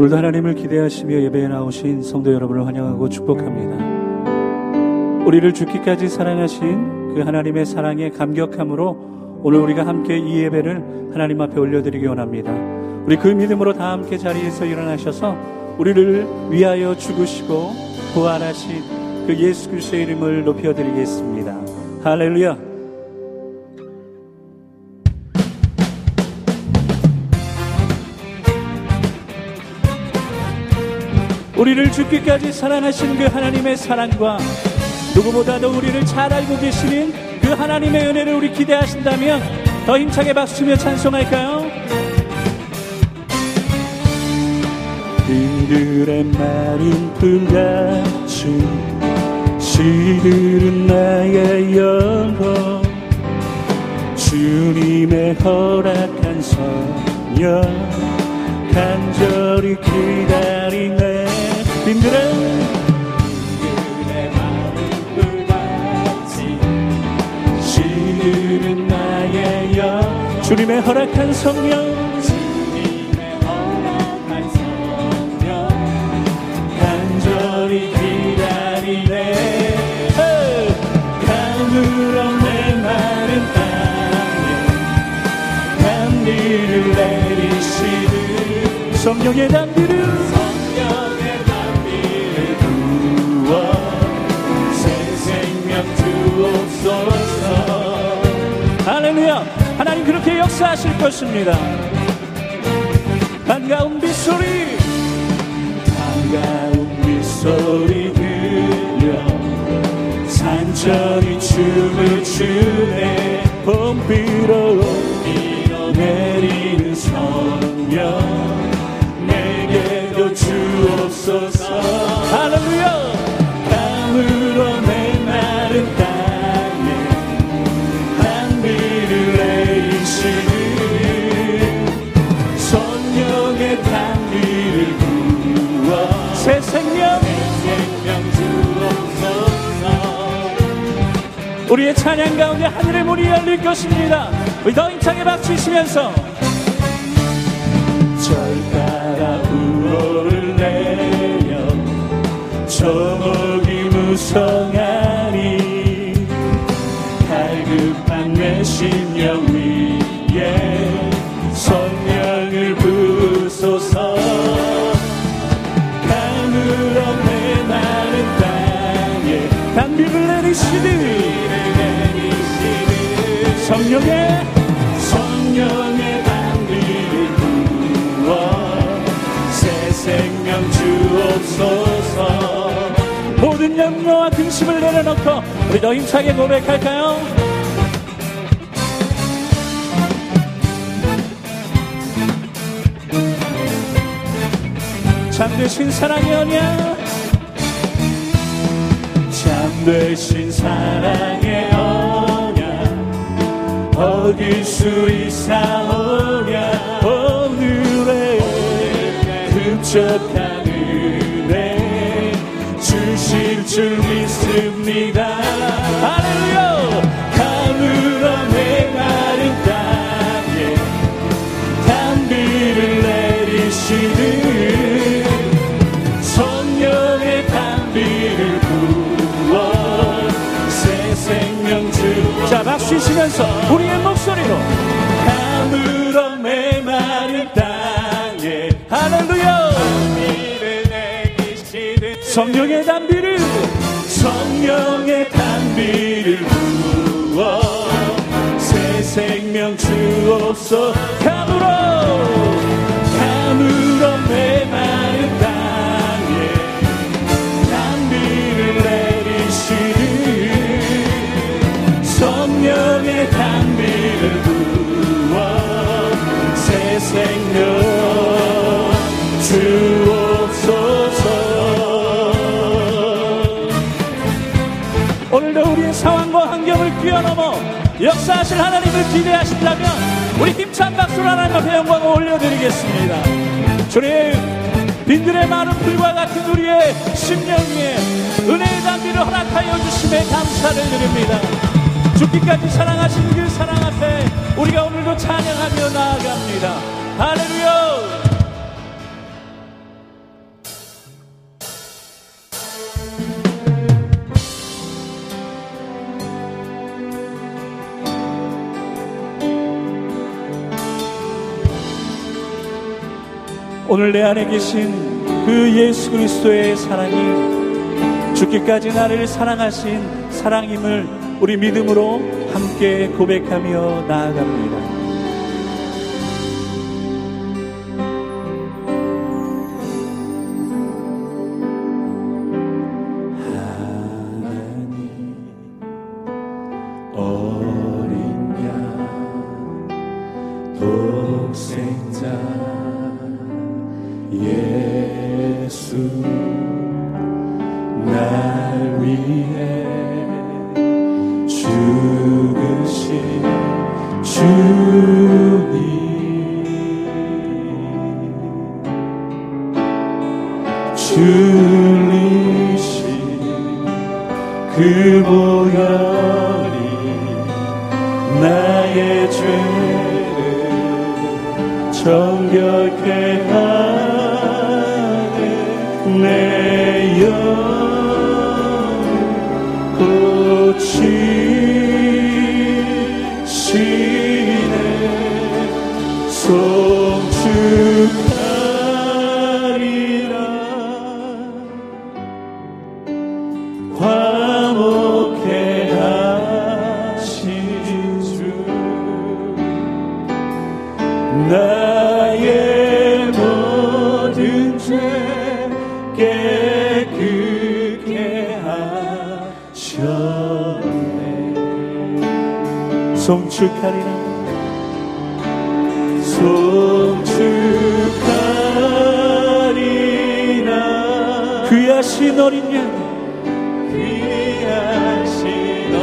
오늘도 하나님을 기대하시며 예배에 나오신 성도 여러분을 환영하고 축복합니다. 우리를 죽기까지 사랑하신 그 하나님의 사랑에 감격함으로 오늘 우리가 함께 이 예배를 하나님 앞에 올려드리기 원합니다. 우리 그 믿음으로 다 함께 자리에서 일어나셔서 우리를 위하여 죽으시고 부활하신 그 예수 그리스도의 이름을 높여드리겠습니다. 할렐루야. 우리를 죽기까지 사랑하신 그 하나님의 사랑과 누구보다도 우리를 잘 알고 계시는 그 하나님의 은혜를 우리 기대하신다면 더 힘차게 박수며 찬송할까요? 그들의 마른 불같이 시들은 나의 영혼 주님의 허락한 성령 간절히 기다리 주님의 허락한 성령. 주님의 허락한 성령 간절히 기 역사하실 것입니다. 반가운 빗소리. 반가운 빗소리 들려. 산천이 춤을 추네. 봄비로 내리는 성 우리의 찬양 가운데 하늘의 문이 열릴 것입니다. 우리 더 힘차게 박수시면서 근심을 내려놓고 우리 더 힘차게 고백할까요? 잠드신 사랑의 언약 잠드신 사랑의 언약 어길 수 있사오냐? 오늘의 흡족 믿습니다. 할렐루야! 가물어 내 마른 땅에 단비를 내리시는 성령의 단비를 부어 새 생명 주자 박수 치면서 우리의 목소리로. 가물어 내 마른 땅에 할렐루야! 성령의 성령의 단비를 부어 새 생명 주옵소 가물어 가물어 내마 역사하실 하나님을 기대하신다면 우리 힘찬 박수로 하나님 앞에 영광을 올려드리겠습니다. 주님 빈들의 마른 불과 같은 우리의 심령 위에 은혜의 단비를 허락하여 주심에 감사를 드립니다. 죽기까지 사랑하신 그 사랑 앞에 우리가 오늘도 찬양하며 나아갑니다 오늘 내 안에 계신 그 예수 그리스도의 사랑이 죽기까지 나를 사랑하신 사랑임을 우리 믿음으로 함께 고백하며 나아갑니다. 주님. 주님 그 송축하리라. 송축하리라. 귀하신 어린 양. 귀하신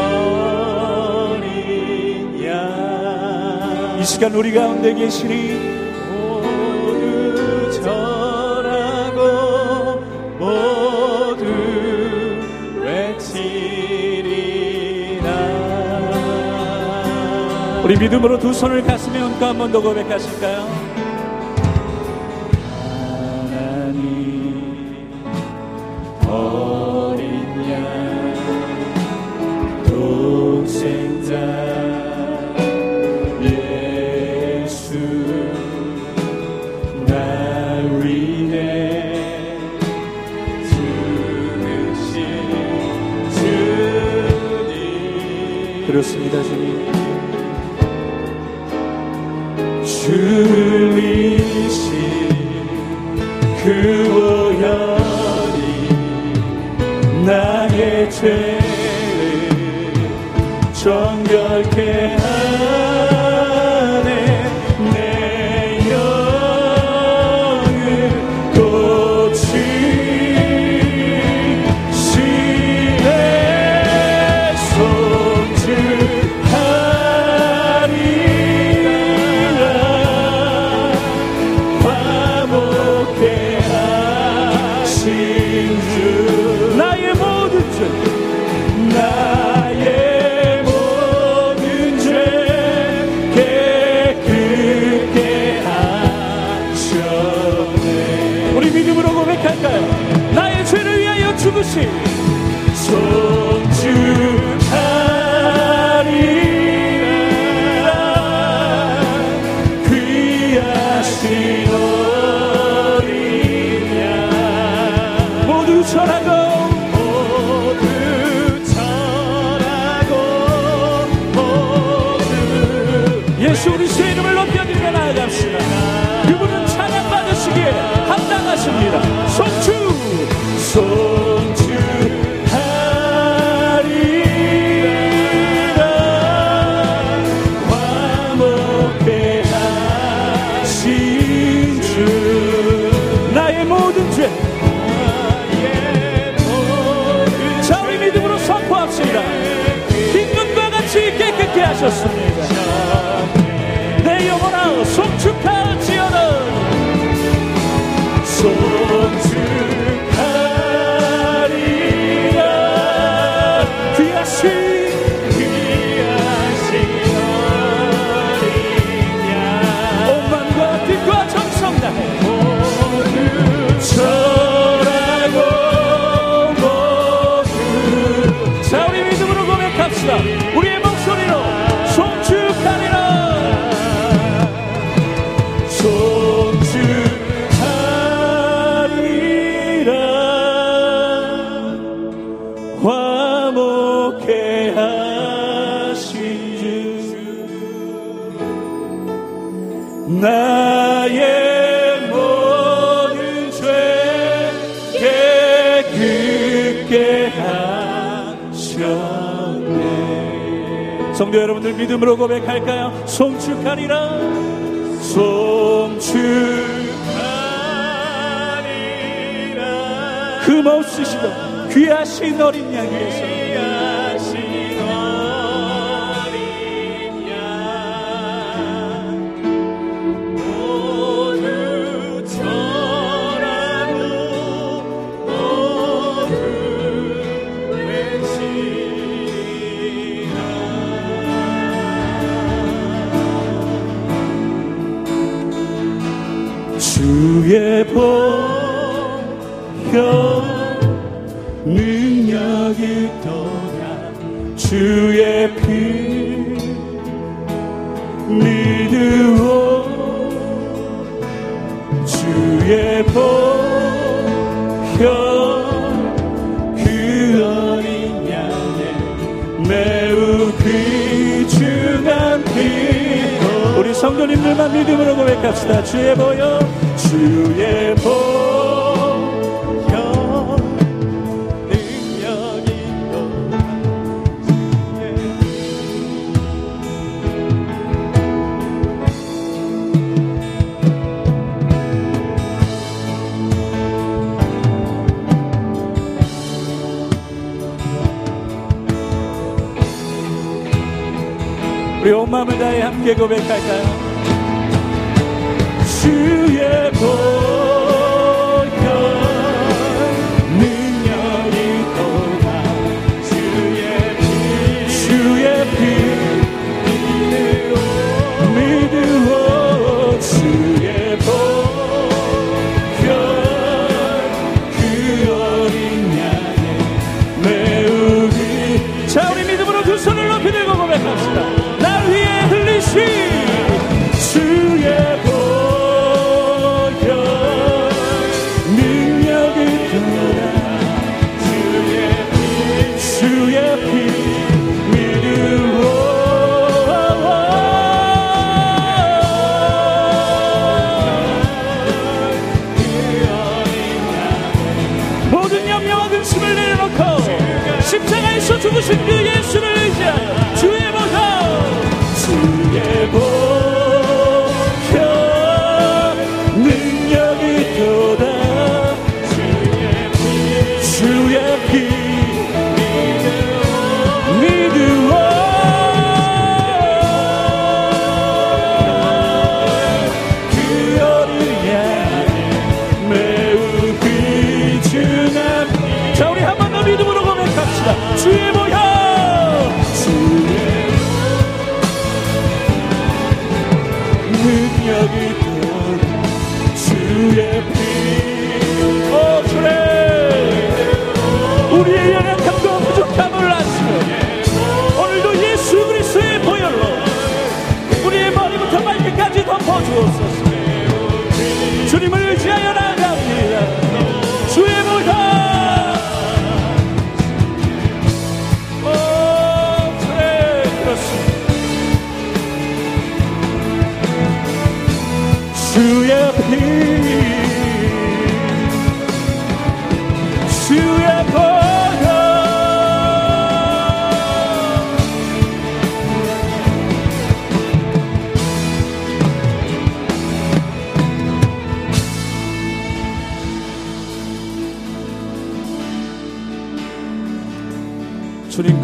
어린 양이 시간 우리 가운데 계시니 우리 믿음으로 두 손을 가슴에 얹고 한 번 더 고백하실까요? 그렇습니다, 주님. 들리신 그 보혈이 나의 죄를 정결케 하라 화목해 하신 주. 나의 모든 죄 깨끗게 하셨네. 성도 여러분들 믿음으로 고백할까요? 송축하리라. 송축하리라. 금없으시다 귀하신 어린 양 외치리라 주의 보혈 능력이 떠나 주의 피 믿으오. 주의 보혈 그 어린 양의 매우 귀중한 피. 우리 성도님들만 믿음으로 고백합시다. 주의 보혈 주의 보혈 함께 고백할까요? 주의 보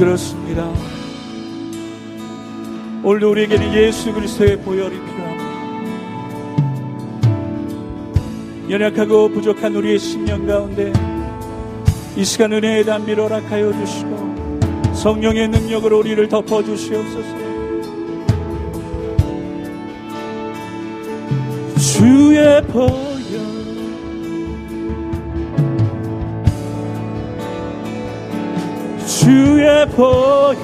그렇습니다. 오늘도 우리에게는 예수 그리스도의 보혈이 필요합니다. 연약하고 부족한 우리의 심령 가운데 이 시간 은혜의 담비를 허락하여 주시고 성령의 능력으로 우리를 덮어 주시옵소서. 주의 보 주의 보혈.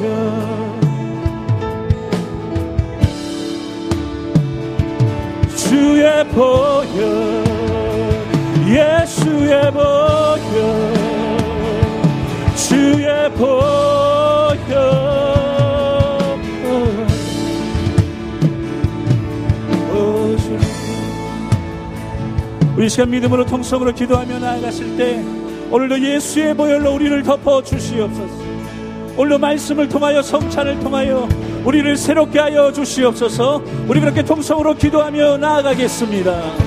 주의 보혈. 예수의 보혈. 주의 보혈. 우리 시간 믿음으로 통성으로 기도하며 나아갔을 때 오늘도 예수의 보혈로 우리를 덮어 주시옵소서 오늘 말씀을 통하여 성찬을 통하여 우리를 새롭게 하여 주시옵소서. 우리 그렇게 통성으로 기도하며 나아가겠습니다